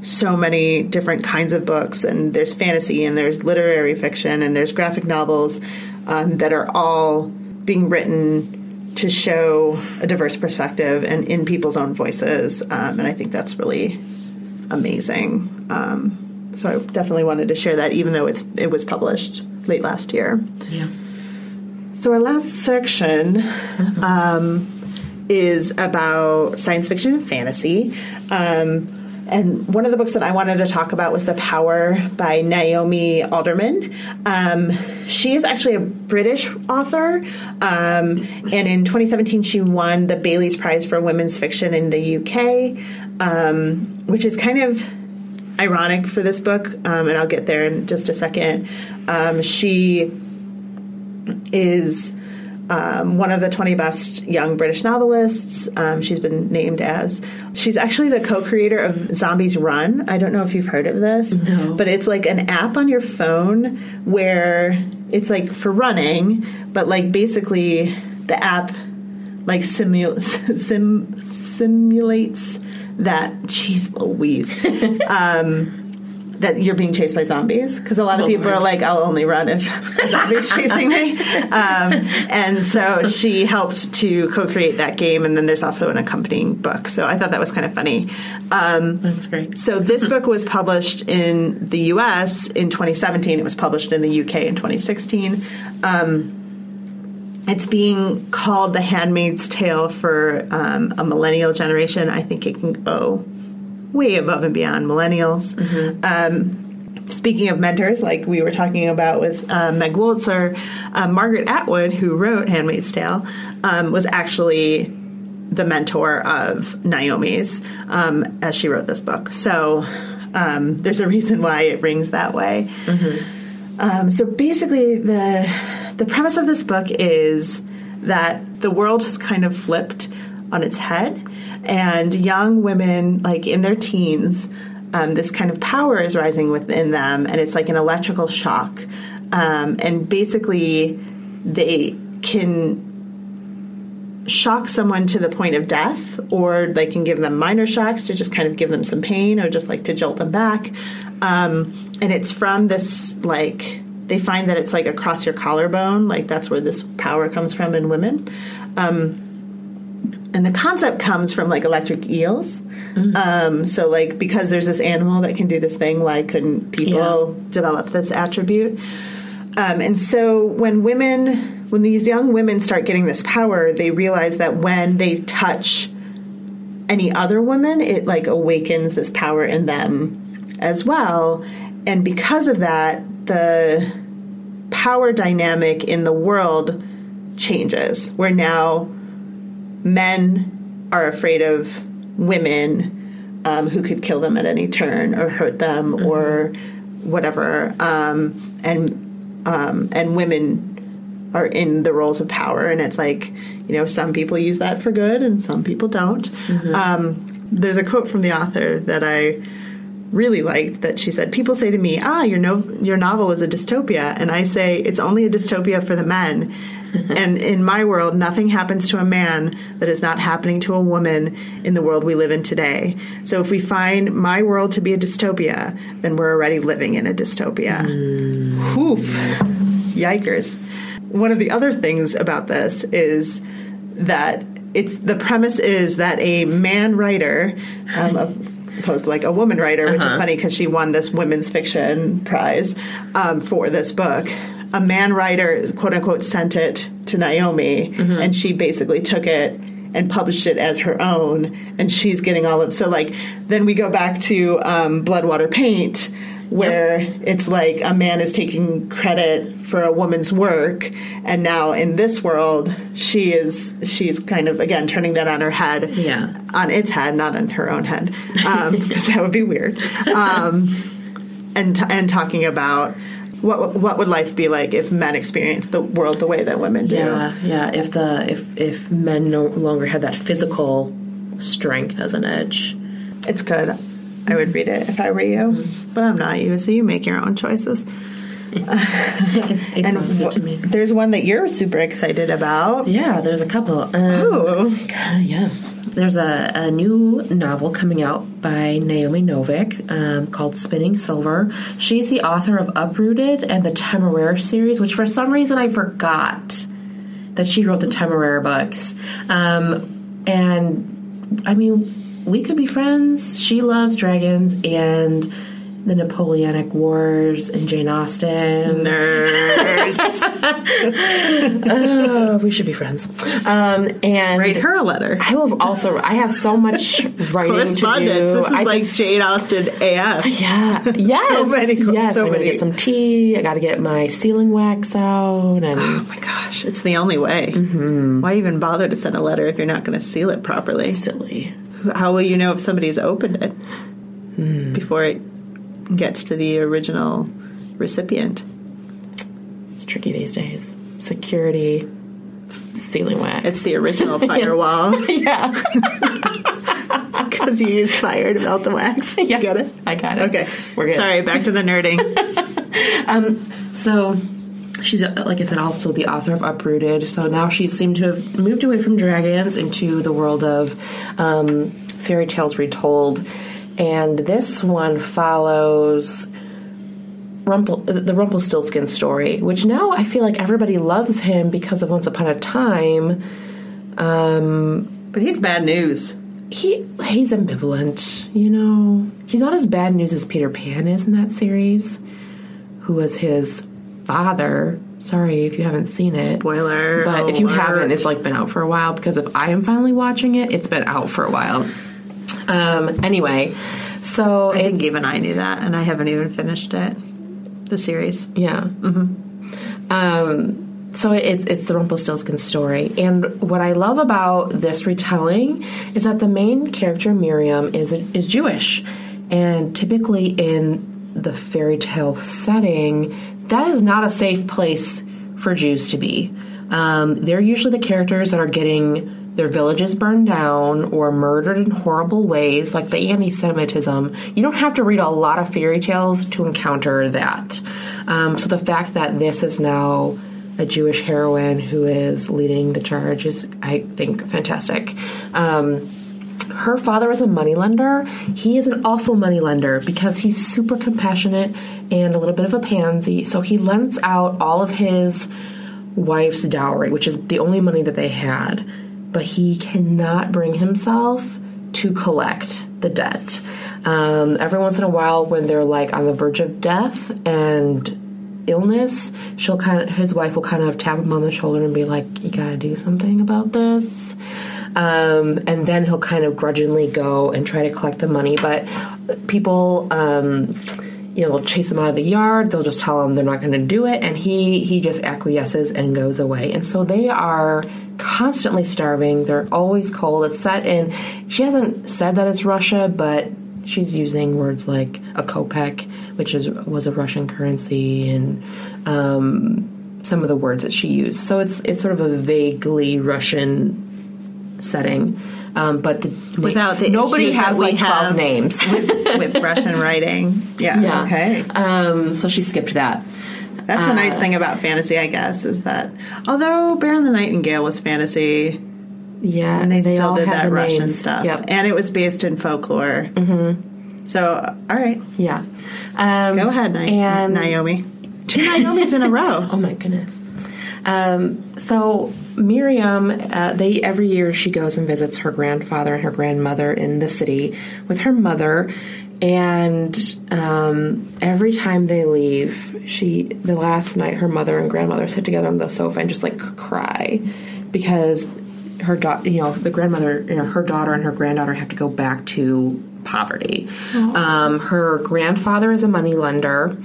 so many different kinds of books, and there's fantasy, and there's literary fiction, and there's graphic novels um, that are all being written to show a diverse perspective and in people's own voices. Um, and I think that's really amazing. Um, so I definitely wanted to share that, even though it's it was published late last year. Yeah. So our last section um, is about science fiction and fantasy. Um, and one of the books that I wanted to talk about was The Power by Naomi Alderman. Um, she is actually a British author, um, and in 2017 she won the Bailey's Prize for Women's Fiction in the UK, um, which is kind of ironic for this book, um, and I'll get there in just a second. Um, she is um, one of the 20 best young British novelists. Um, she's been named as. She's actually the co creator of Zombies Run. I don't know if you've heard of this, No. but it's like an app on your phone where it's like for running, but like basically the app like simu- sim- simulates that. Jeez Louise. um, that you're being chased by zombies because a lot of Oh, people are like, I'll only run if a zombie's chasing me. Um, and so she helped to co create that game, and then there's also an accompanying book. So I thought that was kind of funny. Um, That's great. so this book was published in the U.S. in 2017. It was published in the U.K. in 2016. Um, it's being called The Handmaid's Tale for um, a millennial generation. I think it can go way above and beyond millennials. Um, speaking of mentors, like we were talking about with uh, Meg Wolitzer, uh, Margaret Atwood, who wrote Handmaid's Tale, um, was actually the mentor of Naomi's um, as she wrote this book. So um, there's a reason why it rings that way. Um, so basically, the the premise of this book is that the world has kind of flipped on its head, and young women, like in their teens, um, this kind of power is rising within them, and it's like an electrical shock. Um, and basically, they can shock someone to the point of death, or they can give them minor shocks to just kind of give them some pain, or just like to jolt them back. Um, and it's from this like they find that it's like across your collarbone, like that's where this power comes from in women. Um, and the concept comes from like electric eels. Um, so like because there's this animal that can do this thing, why couldn't people develop this attribute? Um, and so when women, when these young women start getting this power, they realize that when they touch any other woman, it like awakens this power in them as well. And because of that, the power dynamic in the world changes, where now men are afraid of women um, who could kill them at any turn or hurt them or whatever, um, and um, and women are in the roles of power, and it's like you know some people use that for good and some people don't. Um, there's a quote from the author that I really liked that she said people say to me ah your no your novel is a dystopia and i say it's only a dystopia for the men and in my world nothing happens to a man that is not happening to a woman in the world we live in today so if we find my world to be a dystopia then we're already living in a dystopia Whew. yikers one of the other things about this is that it's the premise is that a man writer um, of opposed to like a woman writer, which is funny because she won this women's fiction prize um, for this book. A man writer, quote unquote, sent it to Naomi, and she basically took it and published it as her own, and she's getting all of. So like, then we go back to um, Blood Water Paint. Where it's like a man is taking credit for a woman's work, and now in this world, she is she's kind of again turning that on her head Yeah. on its head, not on her own head, because that would be weird. Um, and t- and talking about what what would life be like if men experienced the world the way that women do. Yeah, yeah. If the if if men no longer had that physical strength as an edge, It's good. I would read it if I were you, but I'm not you, so you make your own choices. And sounds good to me. there's one that you're super excited about. Yeah, there's a couple. Um, Ooh. yeah. There's a, a new novel coming out by Naomi Novik um, called Spinning Silver. She's the author of Uprooted and the Temeraire series, which for some reason I forgot that she wrote the Temeraire books. Um, and I mean, we could be friends. She loves dragons and the Napoleonic Wars and Jane Austen. Nerds. Oh, we should be friends. Um, and Write her a letter. I will also. I have so much writing to Correspondence. do. This is I like just- Jane Austen AF. Yeah. Yes. many- yes. so I'm gonna many. get some tea. I got to get my sealing wax out, and Oh my gosh, it's the only way. Why even bother to send a letter if you're not going to seal it properly? silly. How will you know if somebody's opened it before it gets to the original recipient? It's tricky these days. Security. sealing wax. It's the original firewall yeah, because you use fire to melt the wax. Yeah. You get it? I got it. Okay. We're good. Sorry, back to the nerding. So she's uh, like I said, also the author of Uprooted. So now she seemed to have moved away from dragons into the world of um, fairy tales retold, and this one follows. Rumpel, the Rumpelstiltskin story, which now I feel like everybody loves him because of Once Upon a Time. Um, but he's bad news. He he's ambivalent, you know. He's not as bad news as Peter Pan is in that series, who was his father. Sorry if you haven't seen it. Spoiler. But if you haven't, it's like been out for a while because if I am finally watching it, it's been out for a while. Um, anyway, so I it, think even I knew that, and I haven't even finished it. The series. yeah. Um, so it, it's the Rumpelstiltskin story, and what I love about this retelling is that the main character Miriam is is Jewish, and typically in the fairy tale setting, that is not a safe place for Jews to be. Um, they're usually the characters that are getting their villages burned down or murdered in horrible ways, like the anti Semitism. You don't have to read a lot of fairy tales to encounter that. Um, so the fact that this is now a Jewish heroine who is leading the charge is, I think, fantastic. Um, her father is a moneylender. He is an awful moneylender because he's super compassionate and a little bit of a pansy. So he lends out all of his wife's dowry, which is the only money that they had. But he cannot bring himself to collect the debt. Um, every once in a while, when they're like on the verge of death and illness, she'll kind of his wife will kind of tap him on the shoulder and be like, "You got to do something about this." Um, and then he'll kind of grudgingly go and try to collect the money. But people, um, you know, they'll chase him out of the yard. They'll just tell him they're not going to do it, and he he just acquiesces and goes away. And so they are constantly starving. They're always cold. It's set in. She hasn't said that it's Russia, but she's using words like a kopeck, which is was a Russian currency, and um, some of the words that she used. So it's it's sort of a vaguely Russian setting. Um, but the, Without the nobody has like twelve names. with Russian writing. Yeah. Yeah. Okay. Um, so she skipped that. That's the nice thing about fantasy, I guess, is that although Bear and the Nightingale was fantasy, Yeah, and they, still all did that Russian names. stuff, Yep. and it was based in folklore. Mm-hmm. So, all right, Yeah. Um, go ahead, Ni- And Naomi. Two Naomis in a row. oh my goodness. Um, so Miriam, uh, they every year she goes and visits her grandfather and her grandmother in the city with her mother. And um, every time they leave, she the last night her mother and grandmother sit together on the sofa and just like cry because her daughter, you know, the grandmother, you know, her daughter and her granddaughter have to go back to poverty. Um, her grandfather is a money lender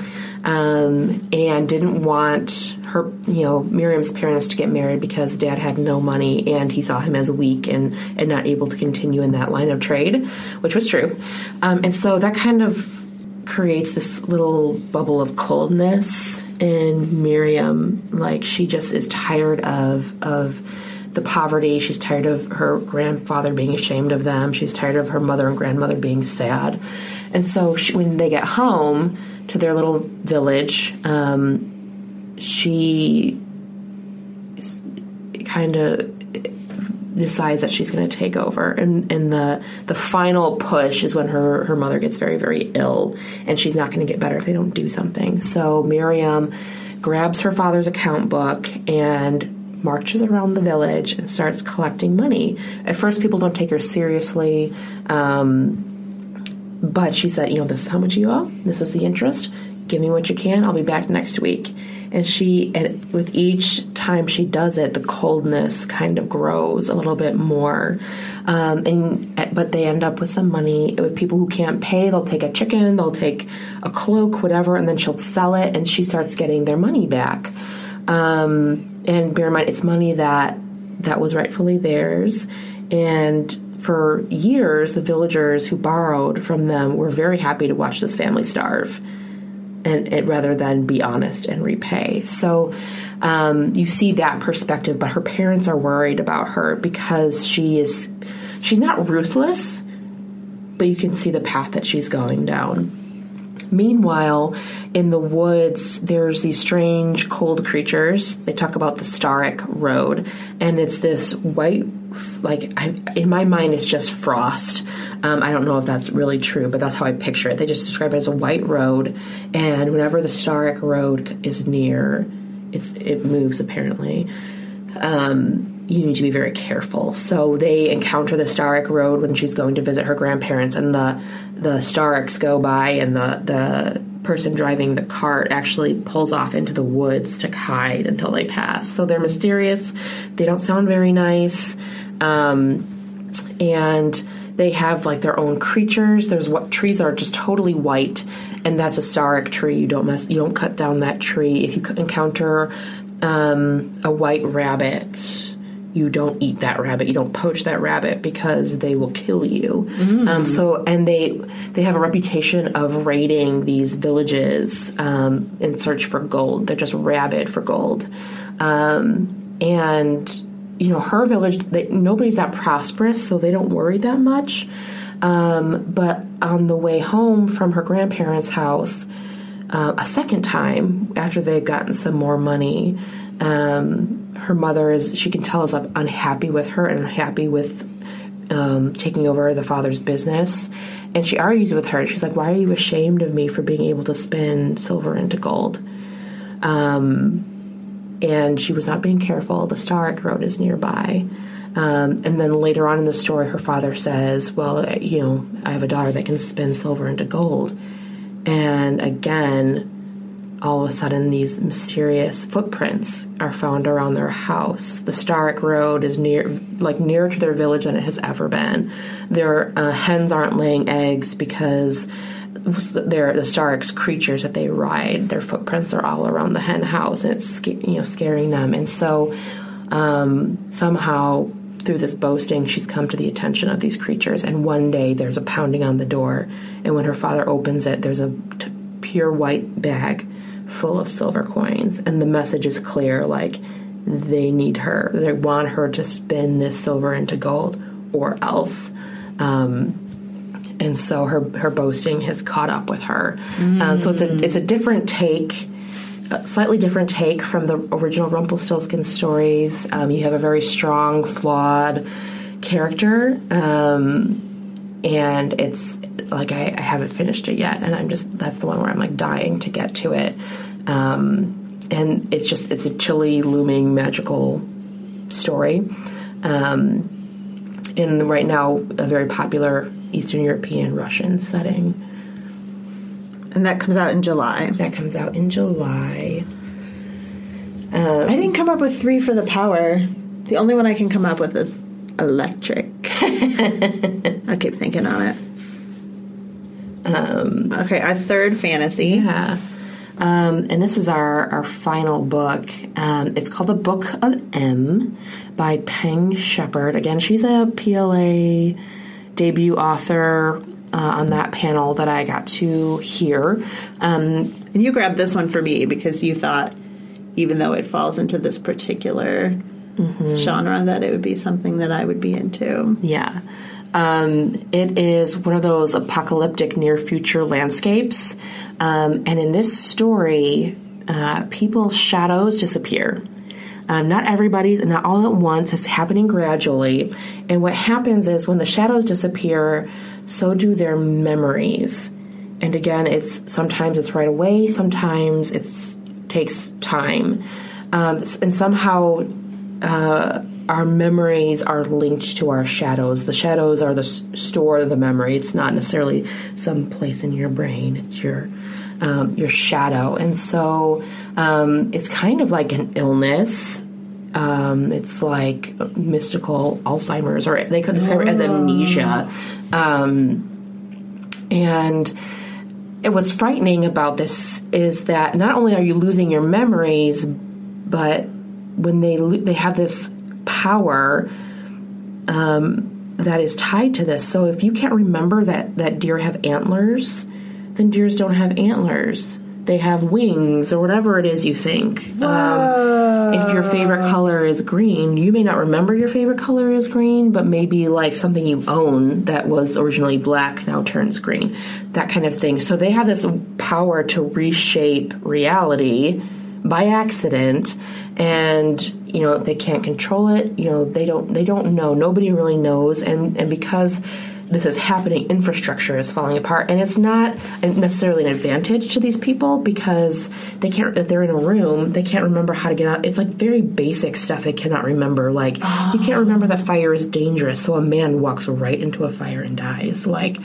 um, and didn't want her, you know, Miriam's parents to get married because dad had no money and he saw him as weak and, and not able to continue in that line of trade, which was true. Um, and so that kind of creates this little bubble of coldness in Miriam. Like she just is tired of of the poverty. She's tired of her grandfather being ashamed of them. She's tired of her mother and grandmother being sad. And so she, when they get home to their little village, um, she kind of decides that she's going to take over and and the the final push is when her her mother gets very very ill and she's not going to get better if they don't do something so Miriam grabs her father's account book and marches around the village and starts collecting money at first people don't take her seriously um, but she said, you know, this is how much you owe. This is the interest. Give me what you can. I'll be back next week. And she, and with each time she does it, the coldness kind of grows a little bit more. Um, and but they end up with some money with people who can't pay. They'll take a chicken, they'll take a cloak, whatever, and then she'll sell it, and she starts getting their money back. Um, and bear in mind, it's money that that was rightfully theirs, and for years, the villagers who borrowed from them were very happy to watch this family starve. And rather than be honest and repay. So um, you see that perspective, but her parents are worried about her because she is she's not ruthless, but you can see the path that she's going down. Meanwhile, in the woods, there's these strange cold creatures. They talk about the Staryk Road, and it's this white, like I, in my mind, it's just frost. Um, I don't know if that's really true, but that's how I picture it. They just describe it as a white road, and whenever the Staryk Road is near, it moves apparently. Um, you need to be very careful. So they encounter the Staryk Road when she's going to visit her grandparents, and the the Staryks go by, and the the person driving the cart actually pulls off into the woods to hide until they pass. So they're mysterious. They don't sound very nice, um, and they have like their own creatures. There's what trees that are just totally white, and that's a Staryk tree. You don't mess. You don't cut down that tree. If you encounter um, a white rabbit you don't eat that rabbit, you don't poach that rabbit because they will kill you. Mm. Um, so, and they they have a reputation of raiding these villages um, in search for gold. They're just rabid for gold, um, and you know her village. They, nobody's that prosperous, so they don't worry that much. Um, but on the way home from her grandparents' house, uh, a second time after they've gotten some more money. Um, her mother is she can tell is unhappy with her and unhappy with um, taking over the father's business and she argues with her she's like why are you ashamed of me for being able to spin silver into gold um, and she was not being careful the Staryk Road is nearby um, and then later on in the story her father says well you know i have a daughter that can spin silver into gold and again all of a sudden these mysterious footprints are found around their house. The Staryk Road is near, like nearer to their village than it has ever been. Their uh, hens aren't laying eggs because they're the Staryk's creatures that they ride. Their footprints are all around the hen house, and it's you know scaring them. And so um, somehow through this boasting, she's come to the attention of these creatures. And one day there's a pounding on the door, and when her father opens it, there's a t- pure white bag full of silver coins, and the message is clear like they need her. They want her to spin this silver into gold or else. Um, and so her her boasting has caught up with her. Mm. Um, so it's a it's a different take, a slightly different take from the original Rumpelstiltskin stories. Um, you have a very strong, flawed character, um, and it's like I, I, haven't finished it yet, and I'm just that's the one where I'm like dying to get to it. Um, and it's just it's a chilly, looming, magical story. Um, in right now a very popular Eastern European Russian setting. And that comes out in July. That comes out in July. Um, I didn't come up with three for the power. The only one I can come up with is electric. I keep thinking on it. Um, okay, our third fantasy. Yeah. Um, and this is our, our final book. Um, it's called The Book of M by Peng Shepherd. Again, she's a PLA debut author uh, on that panel that I got to hear. Um, and you grabbed this one for me because you thought, even though it falls into this particular mm-hmm. genre, that it would be something that I would be into. Yeah. Um, it is one of those apocalyptic near future landscapes. Um, and in this story, uh, people's shadows disappear. Um, not everybody's, and not all at once. It's happening gradually. And what happens is when the shadows disappear, so do their memories. And again, it's sometimes it's right away, sometimes it takes time. Um, and somehow uh, our memories are linked to our shadows. The shadows are the store of the memory. It's not necessarily some place in your brain. It's your um, your shadow, and so um, it's kind of like an illness. Um, it's like mystical Alzheimer's, or they could describe it as amnesia. Um, and what's frightening about this is that not only are you losing your memories, but when they they have this power um, that is tied to this. So if you can't remember that that deer have antlers, then deers don't have antlers. They have wings or whatever it is you think. Um, if your favorite color is green, you may not remember your favorite color is green, but maybe like something you own that was originally black now turns green. That kind of thing. So they have this power to reshape reality by accident and you know they can't control it you know they don't they don't know nobody really knows and and because this is happening infrastructure is falling apart and it's not necessarily an advantage to these people because they can't if they're in a room they can't remember how to get out. It's like very basic stuff they cannot remember like you can't remember that fire is dangerous so a man walks right into a fire and dies. Like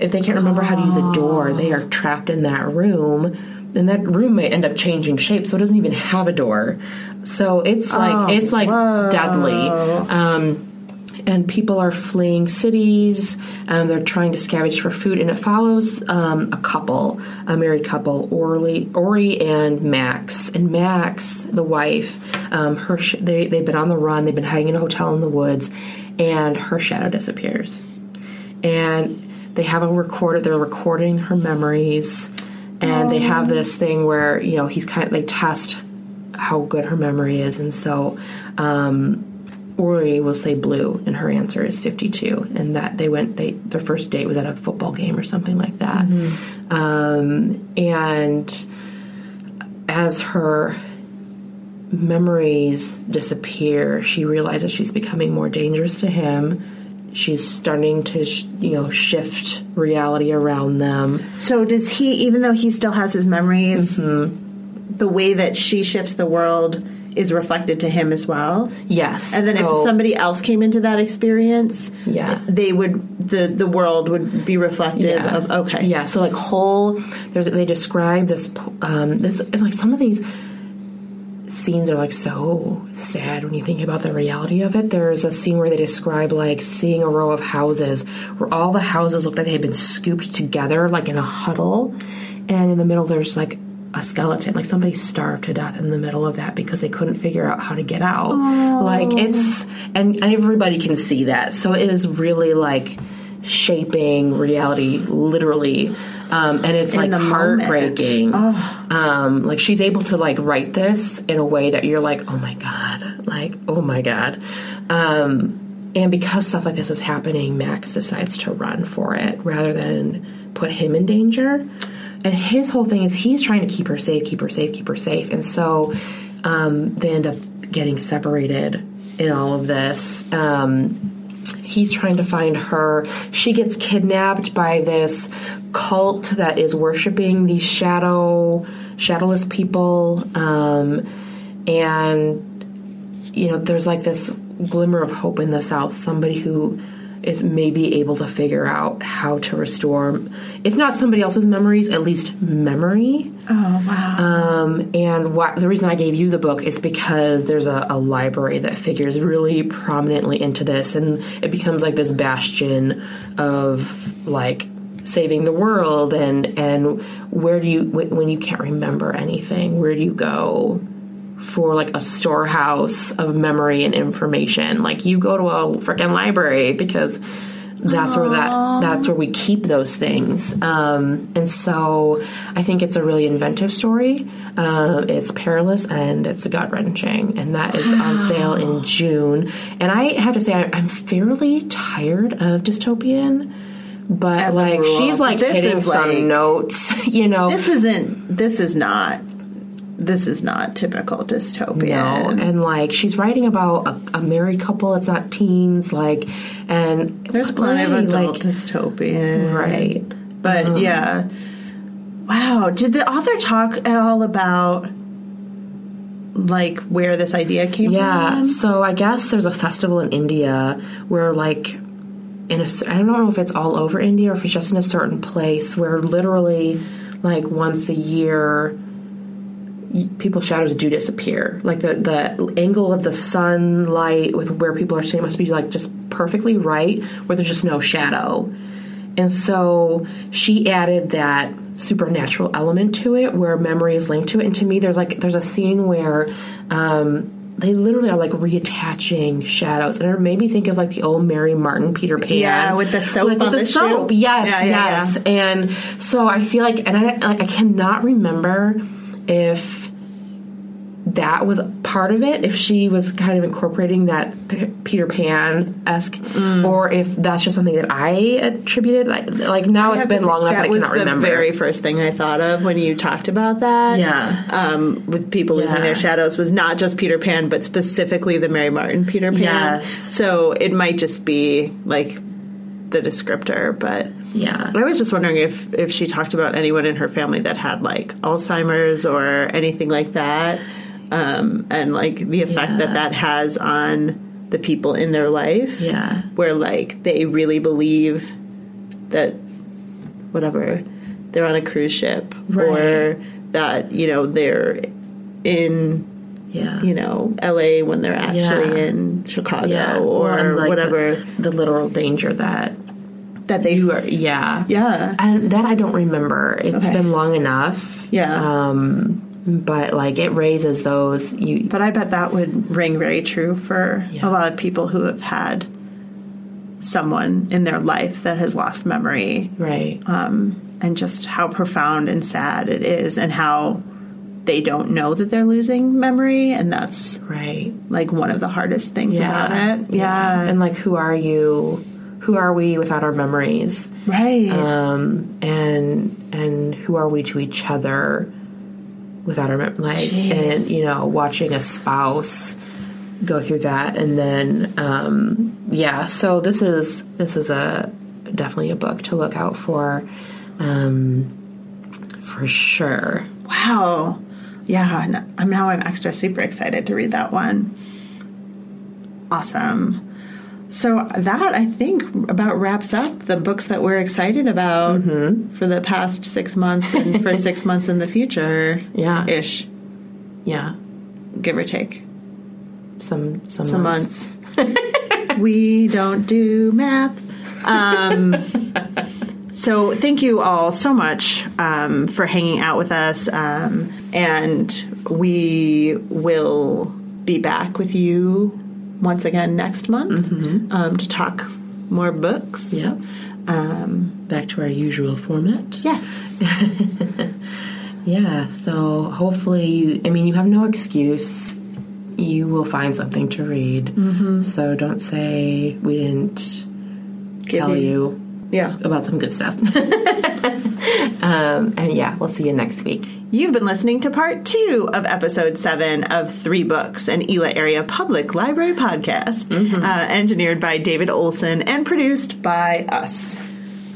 if they can't remember how to use a door they are trapped in that room and that room may end up changing shape so it doesn't even have a door. So it's like Oh, it's like whoa. deadly. Um, and people are fleeing cities. Um, they're trying to scavenge for food, and it follows um, a couple, a married couple, Orly, Ori and Max. And Max, the wife, um, her sh- they they've been on the run. They've been hiding in a hotel in the woods, and her shadow disappears. And they have a recorder. They're recording her memories, and they have this thing where you know he's kind of they test how good her memory is, and so. Um, Ori will say blue, and her answer is 52. And that they went, they their first date was at a football game or something like that. Um, and as her memories disappear, she realizes she's becoming more dangerous to him. She's starting to, sh- you know, shift reality around them. So does he, even though he still has his memories, Mm-hmm. the way that she shifts the world is reflected to him as well? Yes. And then so- if somebody else came into that experience, Yeah. they would the the world would be reflective Yeah. of okay. Yeah. So like whole, there's they describe this um, this like some of these scenes are like so sad when you think about the reality of it. There's a scene where they describe like seeing a row of houses where all the houses look like they had been scooped together like in a huddle, and in the middle there's like a skeleton, like somebody starved to death in the middle of that because they couldn't figure out how to get out. Like it's and, everybody can see that. So it is really like shaping reality literally. Um, and it's like the moment. heartbreaking. Um, like she's able to like write this in a way that you're like, oh my god, like oh my god. Um, and because stuff like this is happening, Max decides to run for it rather than put him in danger. And his whole thing is he's trying to keep her safe, keep her safe, keep her safe. And so um, they end up getting separated in all of this. Um, he's trying to find her. She gets kidnapped by this cult that is worshiping these shadow, shadowless people. Um, and, you know, there's like this glimmer of hope in the South. Somebody who is maybe able to figure out how to restore, if not somebody else's memories, at least memory. Oh wow. Um, and what, the reason I gave you the book is because there's a, a library that figures really prominently into this, and it becomes like this bastion of like saving the world. And and where do you when, when you can't remember anything, where do you go? For like a storehouse of memory and information, like you go to a freaking library because that's where that that's where we keep those things. Um, and so i think it's a really inventive story. Uh, it's perilous and it's gut wrenching and that is on sale in june. And i have to say I, i'm fairly tired of dystopian but As like she's like This hitting is some like- notes you know? this isn't. This is not. This is not typical dystopian. No, and like she's writing about a, a married couple. It's not teens, like, and There's plenty of adult like- dystopian. right. But uh-huh. yeah. Wow. Did the author talk at all about like where this idea came Yeah, from? Yeah, so I guess there's a festival in India where like in a I don't know if it's all over India or if it's just in a certain place where literally like once a year people's shadows do disappear. Like the the angle of the sunlight with where people are sitting must be like just perfectly right where there's just no shadow. And so she added that supernatural element to it where memory is linked to it. And to me, there's like, there's a scene where um, they literally are like reattaching shadows, and it made me think of like the old Mary Martin Peter Pan. Yeah, with the soap like, on with the the soap. Yes, Yeah, yeah, yes. And so I feel like, and I like I cannot remember if that was part of it. If she was kind of incorporating that P- Peter Pan esque, Mm. or if that's just something that I attributed. Like, like now it's been long enough that, I was cannot the remember. very first thing I thought of when you talked about that. Yeah. um, with people losing Yeah. their shadows was not just Peter Pan, but specifically the Mary Martin Peter Pan. Yes. So it might just be like the descriptor, but yeah. I was just wondering if if she talked about anyone in her family that had like Alzheimer's or anything like that, um, and like the effect Yeah. that that has on the people in their life. Yeah. where like they really believe that whatever they're on a cruise ship or that you know they're in Yeah. you know LA when they're actually Yeah. in Chicago yeah. or Well, like, whatever The, the literal danger that that they you are. Yeah. yeah And that I don't remember. It's Okay. been long enough. Yeah. Um, but like it raises those. You. but I bet that would ring very true for Yeah. a lot of people who have had someone in their life that has lost memory Right. um, and just how profound and sad it is and how they don't know that they're losing memory and that's right. like one of the hardest things Yeah. about it yeah, And like, who are you? Who are we without our memories? right Um, and and who are we to each other without our mem- like? Jeez. And you know, watching a spouse go through that, and then um, yeah. So this is this is a definitely a book to look out for, um, for sure. wow yeah i'm now i'm extra super excited to read that one awesome so that i think about wraps up the books that we're excited about for the past six months and for six months in the future Yeah. ish Yeah, give or take some some, some months. months. we don't do math. Um, so thank you all so much um, for hanging out with us, um, and we will be back with you once again next month um, to talk more books. Yep. Um, Back to our usual format. yes. Yeah, so hopefully, you, I mean, you have no excuse. You will find something to read. Mm-hmm. So don't say we didn't Give tell you Yeah. about some good stuff. um, and yeah, we'll see you next week. You've been listening to part two of episode seven of Three Books, an Ela Area Public Library podcast, uh, engineered by David Olson and produced by us.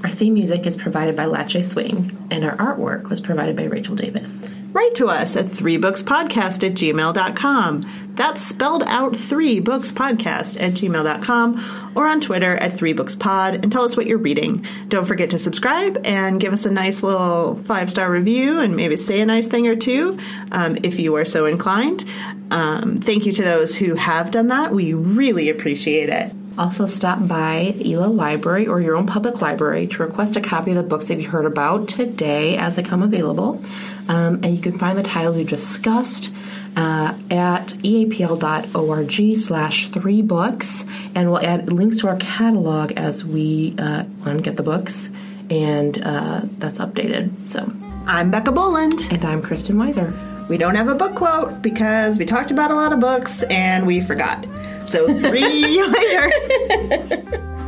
Our theme music is provided by Lache Swing, and our artwork was provided by Rachel Davis. Write to us at threebookspodcast at gmail.com. That's spelled out three books podcast at gmail.com or on Twitter at threebookspod and tell us what you're reading. Don't forget to subscribe and give us a nice little five star review and maybe say a nice thing or two um, if you are so inclined. Um, thank you to those who have done that. We really appreciate it. Also, stop by Ela Library or your own public library to request a copy of the books that you heard about today as they come available. Um, and you can find the title we discussed uh, at eapl.org slash three books. And we'll add links to our catalog as we uh, get the books. And uh, that's updated. So, I'm Becca Boland. and I'm Christen Weiser. We don't have a book quote because we talked about a lot of books and we forgot. So, three later.